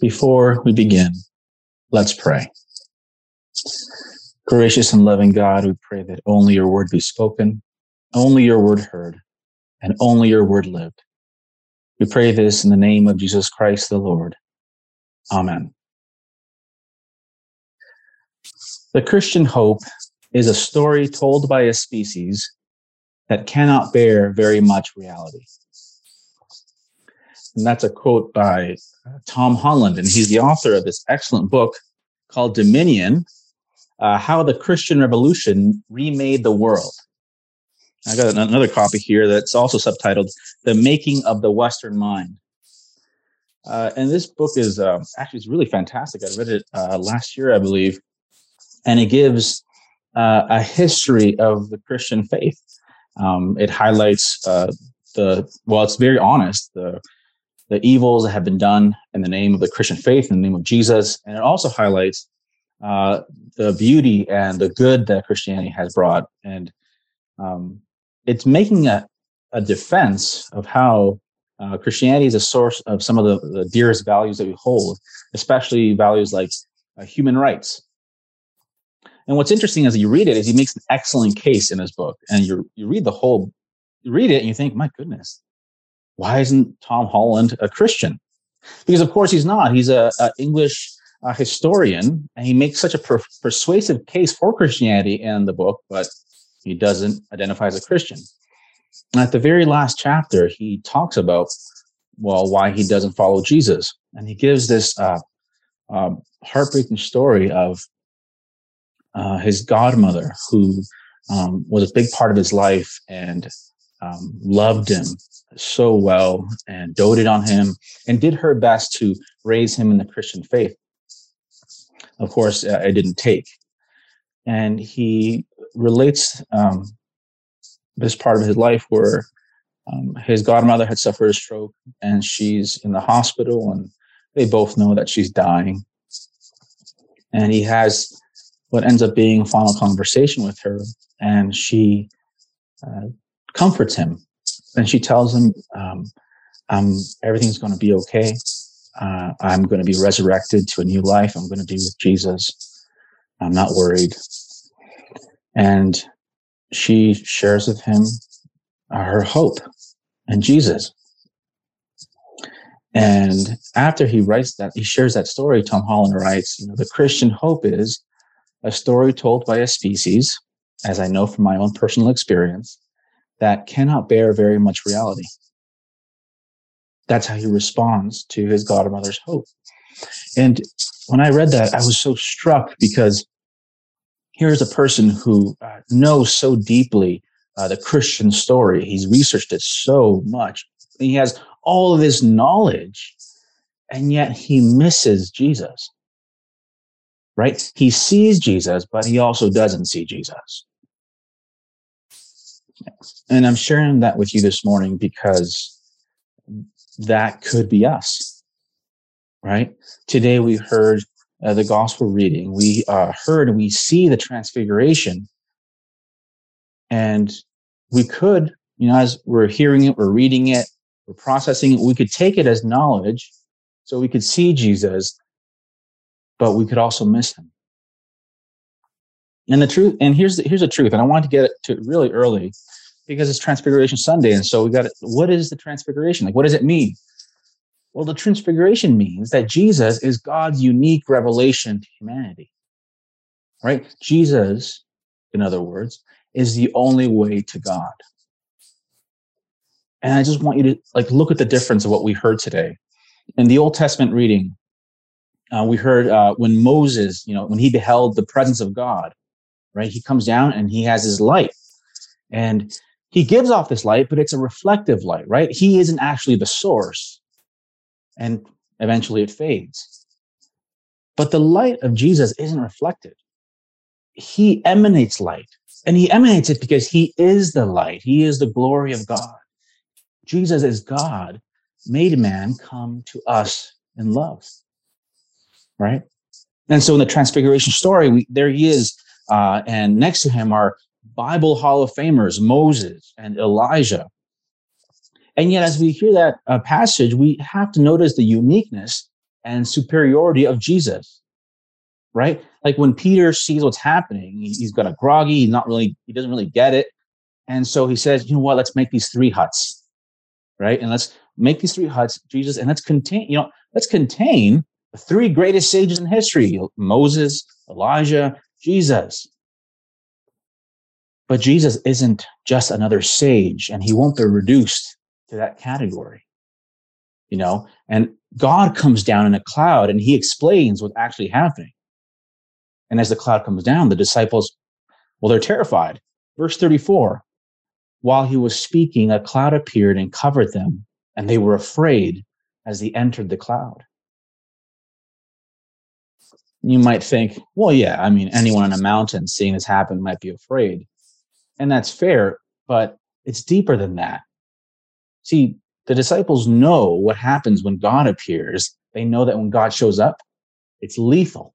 Before we begin, let's pray. Gracious and loving God, we pray that only your word be spoken, only your word heard, and only your word lived. We pray this in the name of Jesus Christ the Lord. Amen. The Christian hope is a story told by a species that cannot bear very much reality. And that's a quote by Tom Holland, and he's the author of this excellent book called Dominion uh, How the Christian Revolution Remade the World. I got another copy here that's also subtitled The Making of the Western Mind. Uh, and this book is uh, actually it's really fantastic. I read it uh, last year, I believe, and it gives uh, a history of the Christian faith. Um, it highlights uh, the well, it's very honest the the evils that have been done in the name of the Christian faith, in the name of Jesus, and it also highlights uh, the beauty and the good that Christianity has brought. And um, it's making a, a defense of how uh, Christianity is a source of some of the, the, dearest values that we hold, especially values like uh, human rights. And what's interesting as you read it is he makes an excellent case in his book, and you you read the whole, you read it and you think, my goodness, why isn't Tom Holland a Christian? Because of course he's not. He's a, a English uh, historian, and he makes such a per- persuasive case for Christianity in the book, but he doesn't identify as a Christian. And at the very last chapter, he talks about well why he doesn't follow Jesus, and he gives this uh, uh, heartbreaking story of uh, his godmother who um, was a big part of his life and um, loved him so well and doted on him and did her best to raise him in the Christian faith. Of course, uh, it didn't take. And he relates um, this part of his life where um, his godmother had suffered a stroke and she's in the hospital and they both know that she's dying. And he has what ends up being a final conversation with her and she uh, comforts him and she tells him, um, um, everything's going to be okay. Uh, I'm going to be resurrected to a new life. I'm going to be with Jesus. I'm not worried. And she shares with him uh, her hope and Jesus. And after he writes that, he shares that story. Tom Holland writes, you know, the Christian hope is a story told by a species, as I know from my own personal experience, that cannot bear very much reality. That's how he responds to his godmother's hope. And when I read that, I was so struck because here's a person who uh, knows so deeply uh, the Christian story. He's researched it so much. He has all of this knowledge, and yet he misses Jesus. Right? He sees Jesus, but he also doesn't see Jesus. And I'm sharing that with you this morning because that could be us, right? Today we heard uh, the gospel reading. We uh, heard we see the transfiguration. And we could, you know, as we're hearing it, we're reading it, we're processing it, we could take it as knowledge. So we could see Jesus, but we could also miss him. And the truth, and here's the, here's the truth, and I want to get it to really early because it's Transfiguration Sunday, and so we got it. what is the Transfiguration? Like, what does it mean? Well, the Transfiguration means that Jesus is God's unique revelation to humanity. Right? Jesus, in other words, is the only way to God. And I just want you to like look at the difference of what we heard today. In the Old Testament reading, uh, we heard uh, when Moses, you know, when he beheld the presence of God, right? He comes down and he has his light. And he gives off this light, but it's a reflective light, right? He isn't actually the source. And eventually it fades. But the light of Jesus isn't reflected. He emanates light. And he emanates it because he is the light. He is the glory of God. Jesus is God, made man come to us in love. Right? And so in the transfiguration story, we, there he is uh, and next to him are Bible Hall of Famers, Moses and Elijah. And yet, as we hear that uh, passage, we have to notice the uniqueness and superiority of Jesus. Right? Like when Peter sees what's happening, he's got a groggy, he's not really, he doesn't really get it. And so he says, you know what, let's make these three huts. Right? And let's make these three huts, Jesus, and let's contain, you know, let's contain the three greatest sages in history Moses, Elijah, Jesus. But Jesus isn't just another sage, and he won't be reduced to that category. You know, and God comes down in a cloud and he explains what's actually happening. And as the cloud comes down, the disciples, well, they're terrified. Verse 34 While he was speaking, a cloud appeared and covered them, and they were afraid as he entered the cloud. You might think, well, yeah, I mean, anyone on a mountain seeing this happen might be afraid. And that's fair, but it's deeper than that. See, the disciples know what happens when God appears. They know that when God shows up, it's lethal.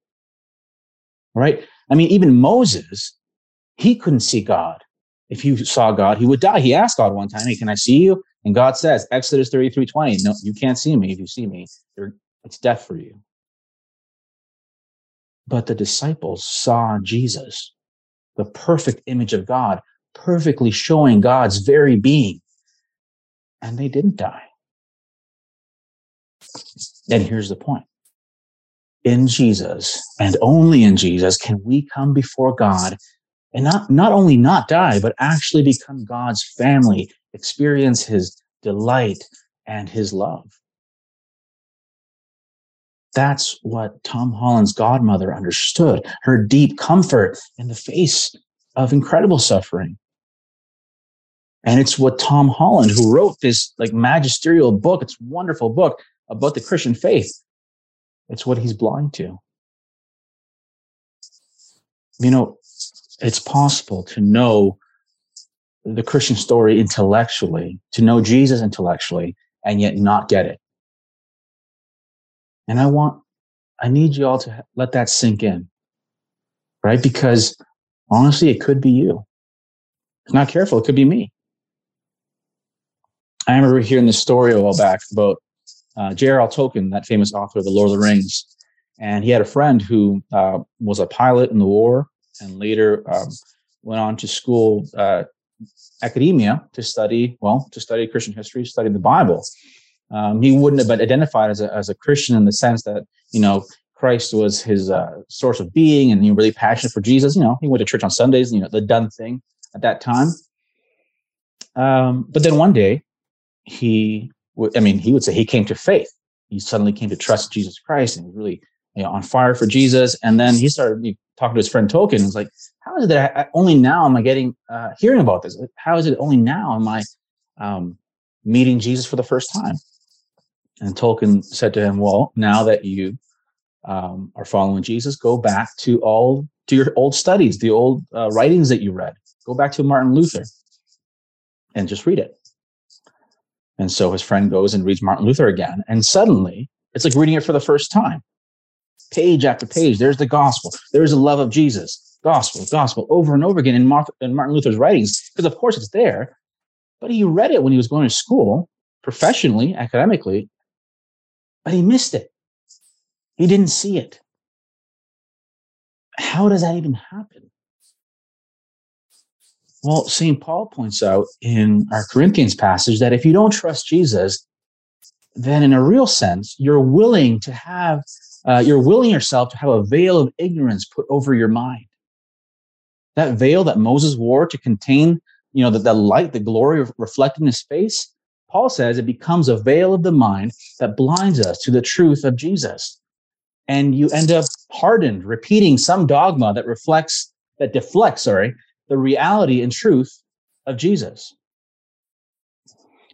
Right? I mean, even Moses, he couldn't see God. If he saw God, he would die. He asked God one time, Hey, can I see you? And God says, Exodus 33 20, no, you can't see me. If you see me, it's death for you. But the disciples saw Jesus, the perfect image of God, perfectly showing God's very being. And they didn't die. And here's the point in Jesus and only in Jesus can we come before God and not, not only not die, but actually become God's family, experience his delight and his love. That's what Tom Holland's godmother understood her deep comfort in the face of incredible suffering. And it's what Tom Holland, who wrote this like magisterial book, it's wonderful book about the Christian faith. It's what he's blind to. You know, it's possible to know the Christian story intellectually, to know Jesus intellectually, and yet not get it. And I want, I need you all to let that sink in, right? Because honestly, it could be you. If not careful, it could be me. I remember hearing this story a while back about uh, J.R.R. Tolkien, that famous author of The Lord of the Rings. And he had a friend who uh, was a pilot in the war and later um, went on to school, uh, academia, to study, well, to study Christian history, study the Bible. Um, he wouldn't have been identified as a, as a Christian in the sense that, you know, Christ was his uh, source of being and he was really passionate for Jesus. You know, he went to church on Sundays, you know, the done thing at that time. Um, but then one day, he, I mean, he would say he came to faith. He suddenly came to trust Jesus Christ and was really you know, on fire for Jesus. And then he started you know, talking to his friend Tolkien. Was like, how is it that I, only now am I getting uh, hearing about this? How is it only now am I um, meeting Jesus for the first time? And Tolkien said to him, "Well, now that you um, are following Jesus, go back to all to your old studies, the old uh, writings that you read. Go back to Martin Luther, and just read it." And so his friend goes and reads Martin Luther again, and suddenly it's like reading it for the first time. Page after page, there's the gospel. There's the love of Jesus. Gospel, gospel, over and over again in, in Martin Luther's writings, because of course it's there. But he read it when he was going to school, professionally, academically, but he missed it. He didn't see it. How does that even happen? Well, St. Paul points out in our Corinthians passage that if you don't trust Jesus, then in a real sense, you're willing to have, uh, you're willing yourself to have a veil of ignorance put over your mind. That veil that Moses wore to contain, you know, the, the light, the glory reflected in his face, Paul says it becomes a veil of the mind that blinds us to the truth of Jesus. And you end up hardened, repeating some dogma that reflects, that deflects, sorry, the reality and truth of Jesus.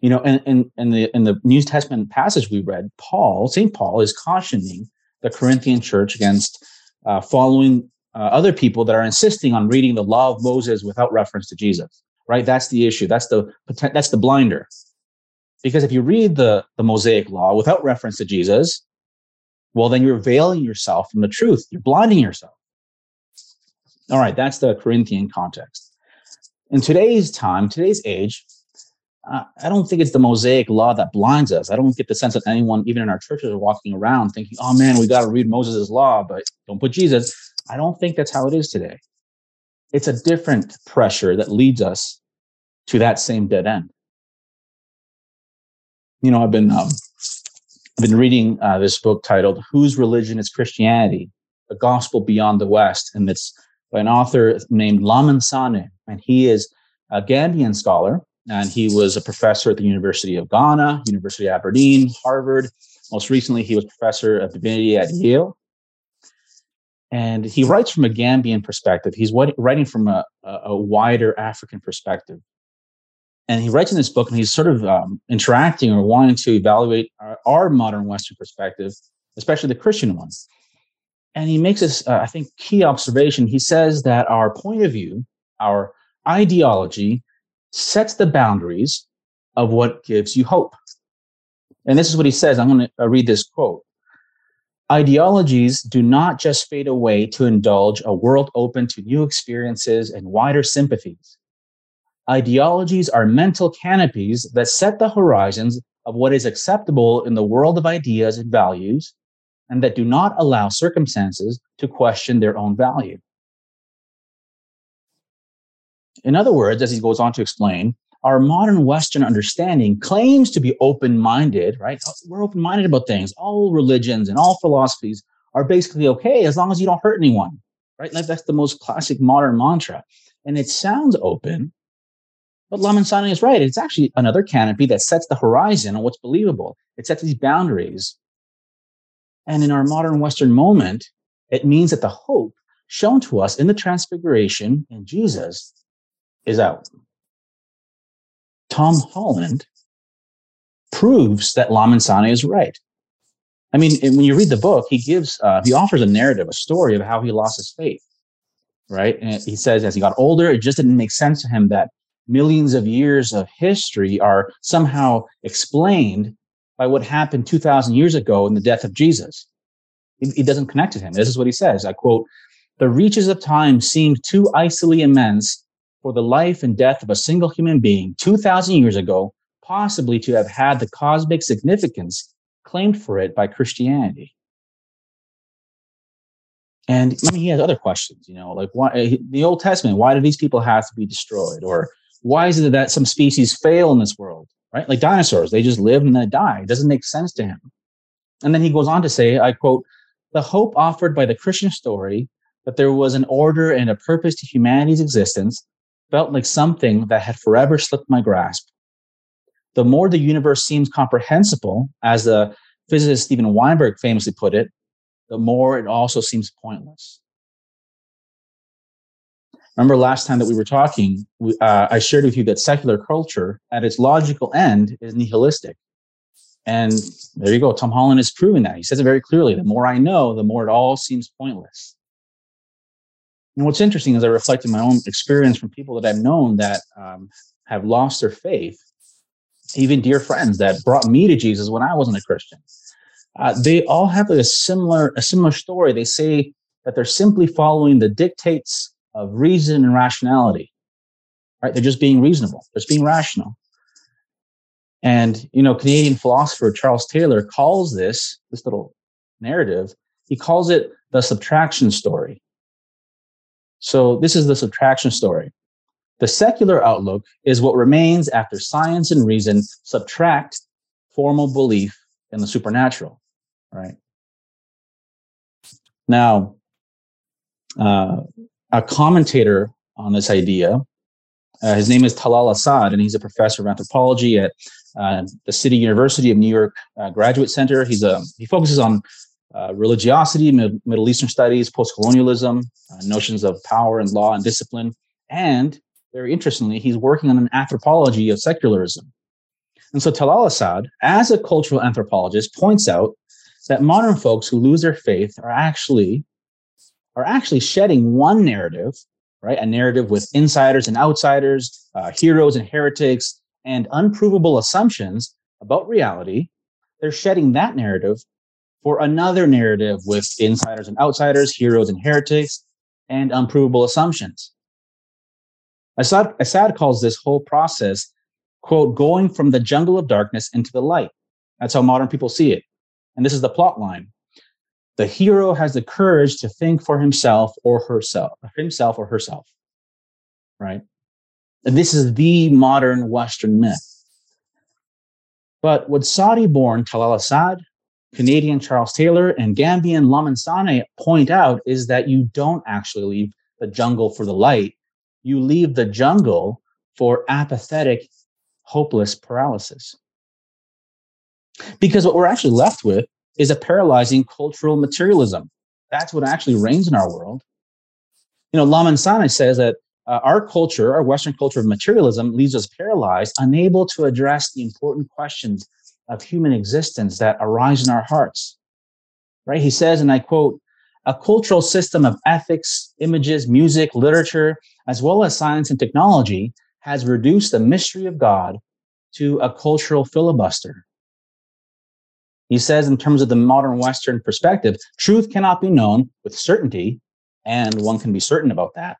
You know, and in, in, in, the in the New Testament passage we read, Paul, St. Paul, is cautioning the Corinthian church against uh, following uh, other people that are insisting on reading the law of Moses without reference to Jesus. Right? That's the issue. That's the that's the blinder. Because if you read the, the Mosaic law without reference to Jesus, well, then you're veiling yourself from the truth. You're blinding yourself. All right, that's the Corinthian context. In today's time, today's age, uh, I don't think it's the Mosaic law that blinds us. I don't get the sense that anyone, even in our churches, are walking around thinking, oh man, we got to read Moses' law, but don't put Jesus. I don't think that's how it is today. It's a different pressure that leads us to that same dead end. You know, I've been um, I've been reading uh, this book titled "Whose Religion Is Christianity: A Gospel Beyond the West," and it's by an author named Lamin Sanneh, and he is a Gambian scholar, and he was a professor at the University of Ghana, University of Aberdeen, Harvard. Most recently, he was professor of divinity at Yale. And he writes from a Gambian perspective. He's writing from a, a wider African perspective. And he writes in this book, and he's sort of um, interacting or wanting to evaluate our, our, modern Western perspective, especially the Christian one. And he makes this, uh, I think, key observation. He says that our point of view, our ideology, sets the boundaries of what gives you hope. And this is what he says. I'm going to uh, read this quote. Ideologies do not just fade away to indulge a world open to new experiences and wider sympathies. Ideologies are mental canopies that set the horizons of what is acceptable in the world of ideas and values, and that do not allow circumstances to question their own value. In other words, as he goes on to explain, our modern Western understanding claims to be open minded, right? We're open minded about things. All religions and all philosophies are basically okay as long as you don't hurt anyone, right? That's the most classic modern mantra. And it sounds open, but Lamin Sanneh is right. It's actually another canopy that sets the horizon on what's believable. It sets these boundaries. And in our modern Western moment, it means that the hope shown to us in the transfiguration in Jesus is out. Tom Holland proves that Lamin Sanneh is right. I mean, when you read the book, he gives, uh, he offers a narrative, a story of how he lost his faith, right? And he says as he got older, it just didn't make sense to him that millions of years of history are somehow explained by what happened 2,000 years ago in the death of Jesus. It, it doesn't connect to him. This is what he says. I quote, the reaches of time seemed too icily immense for the life and death of a single human being 2,000 years ago, possibly to have had the cosmic significance claimed for it by Christianity. And I mean, he has other questions, you know, like why the Old Testament, why do these people have to be destroyed? Or why is it that some species fail in this world, right? Like dinosaurs, they just live and then die. It doesn't make sense to him. And then he goes on to say, I quote, the hope offered by the Christian story that there was an order and a purpose to humanity's existence felt like something that had forever slipped my grasp. The more the universe seems comprehensible, as the physicist Steven Weinberg famously put it, the more it also seems pointless. Remember last time that we were talking, uh, I shared with you that secular culture, at its logical end, is nihilistic. And there you go. Tom Holland is proving that. He says it very clearly. The more I know, the more it all seems pointless. And what's interesting is I reflect in my own experience from people that I've known that um, have lost their faith, even dear friends that brought me to Jesus when I wasn't a Christian. Uh, they all have a similar a similar story. They say that they're simply following the dictates of reason and rationality. Right? They're just being reasonable. They're just being rational. And you know, Canadian philosopher Charles Taylor calls this this little narrative. He calls it the subtraction story. So this is the subtraction story. The secular outlook is what remains after science and reason subtract formal belief in the supernatural, right? Now, uh, a commentator on this idea, uh, his name is Talal Asad, and he's a professor of anthropology at uh, the City University of New York uh, Graduate Center. He's a he focuses on uh, religiosity, Mid- Middle Eastern studies, post colonialism, uh, notions of power and law and discipline. And very interestingly, he's working on an anthropology of secularism. And so Talal Asad, as a cultural anthropologist, points out that modern folks who lose their faith are actually are actually shedding one narrative, right? A narrative with insiders and outsiders, uh, heroes and heretics, and unprovable assumptions about reality. They're shedding that narrative for another narrative with insiders and outsiders, heroes and heretics, and unprovable assumptions. Assad, Asad calls this whole process, quote, going from the jungle of darkness into the light. That's how modern people see it. And this is the plot line. The hero has the courage to think for himself or herself, himself or herself. Right? And this is the modern Western myth. But what Saudi born Talal Asad, Canadian Charles Taylor, and Gambian Lamin Sanneh point out is that you don't actually leave the jungle for the light. You leave the jungle for apathetic, hopeless paralysis. Because what we're actually left with is a paralyzing cultural materialism. That's what actually reigns in our world. You know, Lamin Sanneh says that uh, our culture, our Western culture of materialism, leaves us paralyzed, unable to address the important questions of human existence that arise in our hearts. Right? He says, and I quote, a cultural system of ethics, images, music, literature, as well as science and technology has reduced the mystery of God to a cultural filibuster. He says, in terms of the modern Western perspective, truth cannot be known with certainty, and one can be certain about that,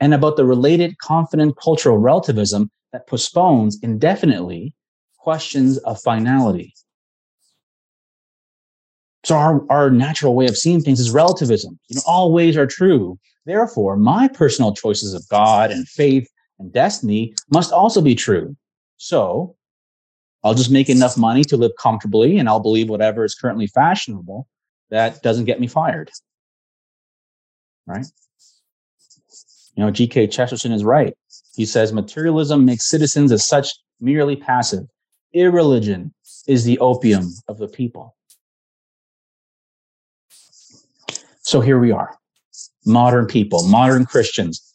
and about the related confident cultural relativism that postpones indefinitely questions of finality. So our, our natural way of seeing things is relativism. You know, all ways are true. Therefore, my personal choices of God and faith and destiny must also be true. So I'll just make enough money to live comfortably and I'll believe whatever is currently fashionable that doesn't get me fired. Right? You know, G.K. Chesterton is right. He says materialism makes citizens as such merely passive. Irreligion is the opium of the people. So here we are, modern people, modern Christians,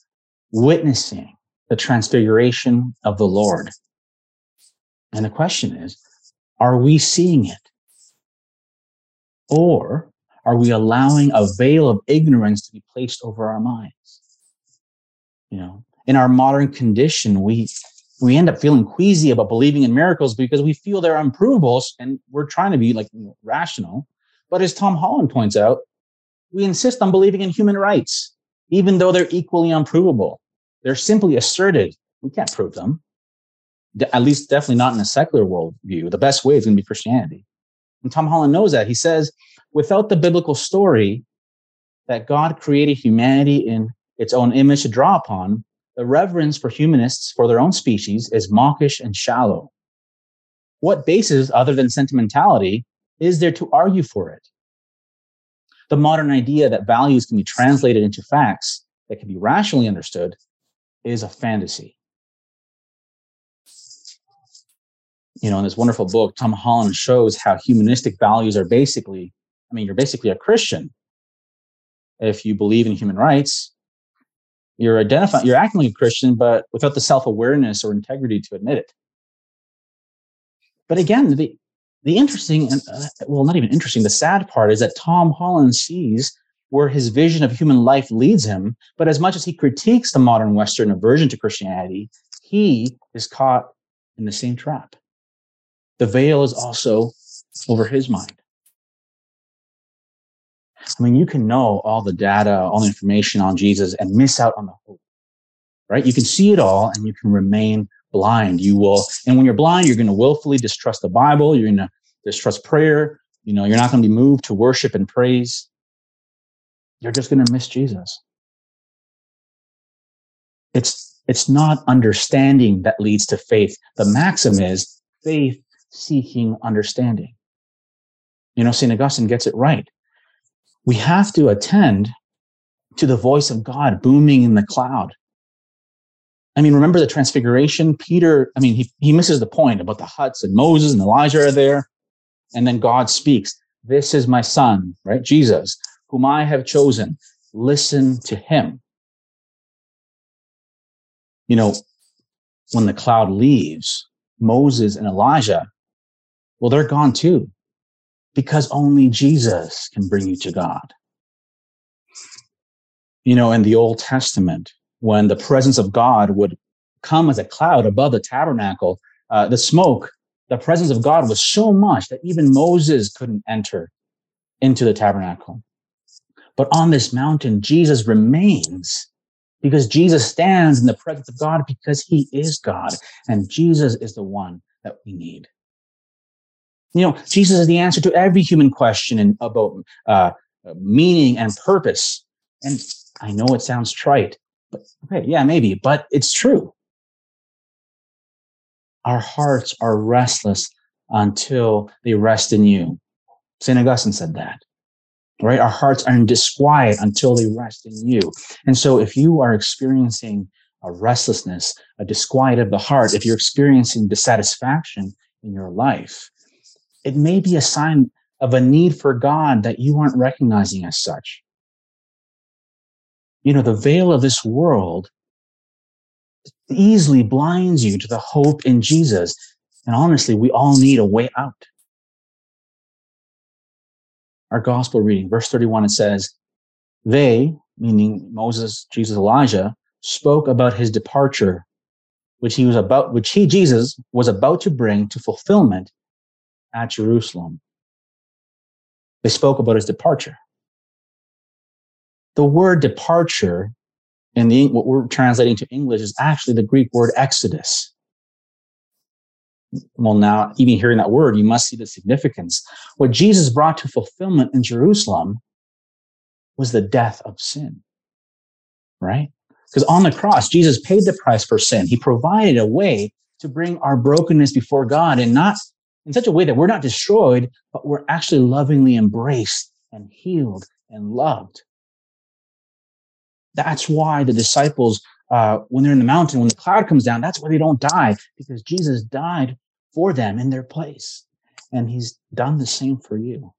witnessing the transfiguration of the Lord and the question is, are we seeing it? Or are we allowing a veil of ignorance to be placed over our minds? You know, in our modern condition, we we end up feeling queasy about believing in miracles because we feel they're unprovables and we're trying to be like rational. But as Tom Holland points out, we insist on believing in human rights, even though they're equally unprovable. They're simply asserted. We can't prove them at least definitely not in a secular worldview. The best way is going to be Christianity. And Tom Holland knows that. He says, without the biblical story that God created humanity in its own image to draw upon, the reverence for humanists for their own species is mawkish and shallow. What basis, other than sentimentality, is there to argue for it? The modern idea that values can be translated into facts that can be rationally understood is a fantasy. You know, in this wonderful book, Tom Holland shows how humanistic values are basically, I mean, you're basically a Christian. If you believe in human rights, you're identifying, you're acting like a Christian, but without the self-awareness or integrity to admit it. But again, the the interesting and uh, well, not even interesting, the sad part is that Tom Holland sees where his vision of human life leads him. But as much as he critiques the modern Western aversion to Christianity, he is caught in the same trap the veil is also over his mind. I mean, you can know all the data, all the information on Jesus and miss out on the hope, right? You can see it all and you can remain blind. You will, and when you're blind, you're going to willfully distrust the Bible. You're going to distrust prayer. You know, you're not going to be moved to worship and praise. You're just going to miss Jesus. It's, it's not understanding that leads to faith. The maxim is faith seeking understanding. You know, St. Augustine gets it right. We have to attend to the voice of God booming in the cloud. I mean, remember the transfiguration? Peter, I mean, he, he misses the point about the huts and Moses and Elijah are there. And then God speaks, This is my son, right? Jesus, whom I have chosen. Listen to him. You know, when the cloud leaves, Moses and Elijah well, they're gone too, because only Jesus can bring you to God. You know, in the Old Testament, when the presence of God would come as a cloud above the tabernacle, uh, the smoke, the presence of God was so much that even Moses couldn't enter into the tabernacle. But on this mountain, Jesus remains because Jesus stands in the presence of God because he is God and Jesus is the one that we need. You know, Jesus is the answer to every human question in, about uh, meaning and purpose. And I know it sounds trite, but okay, yeah, maybe, but it's true. Our hearts are restless until they rest in you. St. Augustine said that right? Our hearts are in disquiet until they rest in you. And so if you are experiencing a restlessness, a disquiet of the heart, if you're experiencing dissatisfaction in your life, it may be a sign of a need for God that you aren't recognizing as such. You know, the veil of this world easily blinds you to the hope in Jesus. And honestly, we all need a way out our gospel reading, verse 31, it says, They, meaning Moses, Jesus, Elijah, spoke about his departure, which he was about, which he, Jesus, was about to bring to fulfillment at Jerusalem. They spoke about his departure. The word departure in the what we're translating to English is actually the Greek word exodus well, now even hearing that word, you must see the significance. What Jesus brought to fulfillment in Jerusalem was the death of sin, right? Because on the cross, Jesus paid the price for sin. He provided a way to bring our brokenness before God and not in such a way that we're not destroyed, but we're actually lovingly embraced and healed and loved. That's why the disciples, uh, when they're in the mountain, when the cloud comes down, that's why they don't die because Jesus died for them in their place. And he's done the same for you.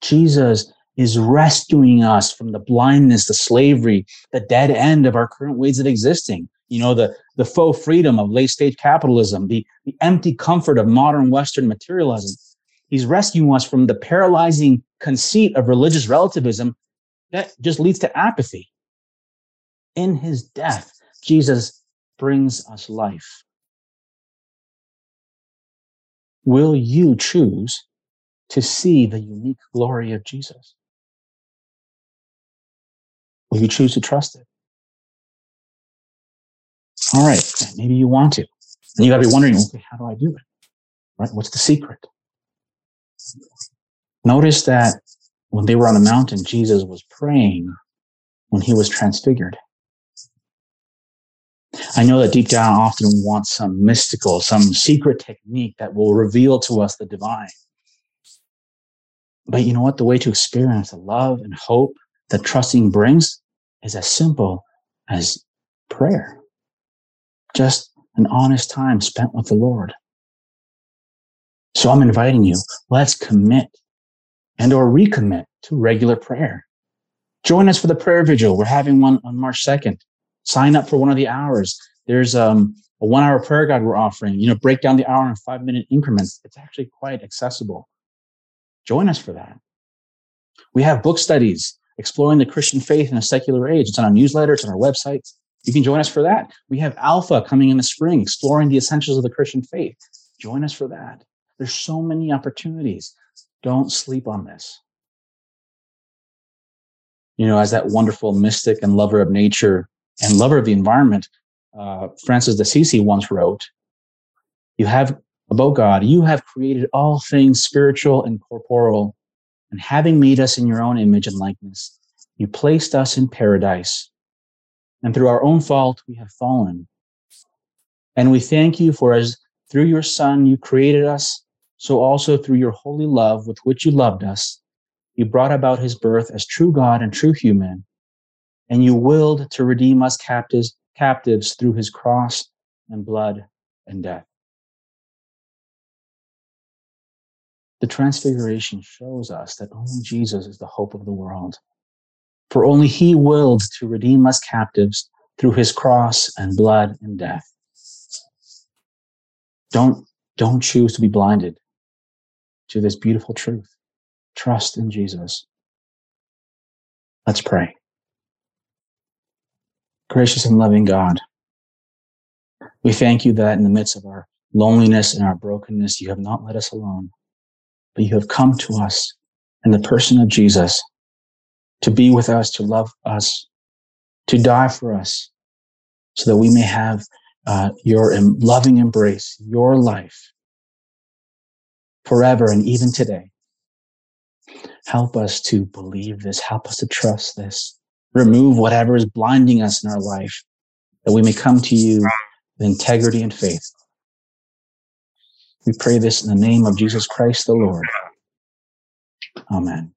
Jesus is rescuing us from the blindness, the slavery, the dead end of our current ways of existing. You know, the, the faux freedom of late stage capitalism, the, the empty comfort of modern Western materialism. He's rescuing us from the paralyzing conceit of religious relativism that just leads to apathy. In his death, Jesus brings us life. Will you choose to see the unique glory of Jesus? Will you choose to trust it? All right, maybe you want to. And you got to be wondering, okay, how do I do it? Right? What's the secret? Notice that when they were on the mountain, Jesus was praying when he was transfigured. I know that deep down, often we want some mystical, some secret technique that will reveal to us the divine. But you know what? The way to experience the love and hope that trusting brings is as simple as prayer. Just an honest time spent with the Lord. So I'm inviting you, let's commit and or recommit to regular prayer. Join us for the prayer vigil. We're having one on March 2nd sign up for one of the hours. There's um, a one hour prayer guide we're offering. You know, break down the hour in five minute increments. It's actually quite accessible. Join us for that. We have book studies exploring the Christian faith in a secular age. It's on our newsletter, it's on our website. You can join us for that. We have Alpha coming in the spring, exploring the essentials of the Christian faith. Join us for that. There's so many opportunities. Don't sleep on this. You know, as that wonderful mystic and lover of nature and lover of the environment, uh, Francis d'Assisi once wrote, You have, about God, you have created all things spiritual and corporal, and having made us in your own image and likeness, you placed us in paradise. And through our own fault, we have fallen. And we thank you for as through your Son you created us, so also through your holy love with which you loved us, you brought about his birth as true God and true human and you willed to redeem us captives, captives through his cross and blood and death. The transfiguration shows us that only Jesus is the hope of the world. For only he willed to redeem us captives through his cross and blood and death. Don't, don't choose to be blinded to this beautiful truth. Trust in Jesus. Let's pray. Gracious and loving God, we thank you that in the midst of our loneliness and our brokenness, you have not let us alone, but you have come to us in the person of Jesus to be with us, to love us, to die for us, so that we may have uh, your loving embrace, your life forever and even today. Help us to believe this. Help us to trust this. Remove whatever is blinding us in our life that we may come to you with integrity and faith. We pray this in the name of Jesus Christ the Lord. Amen.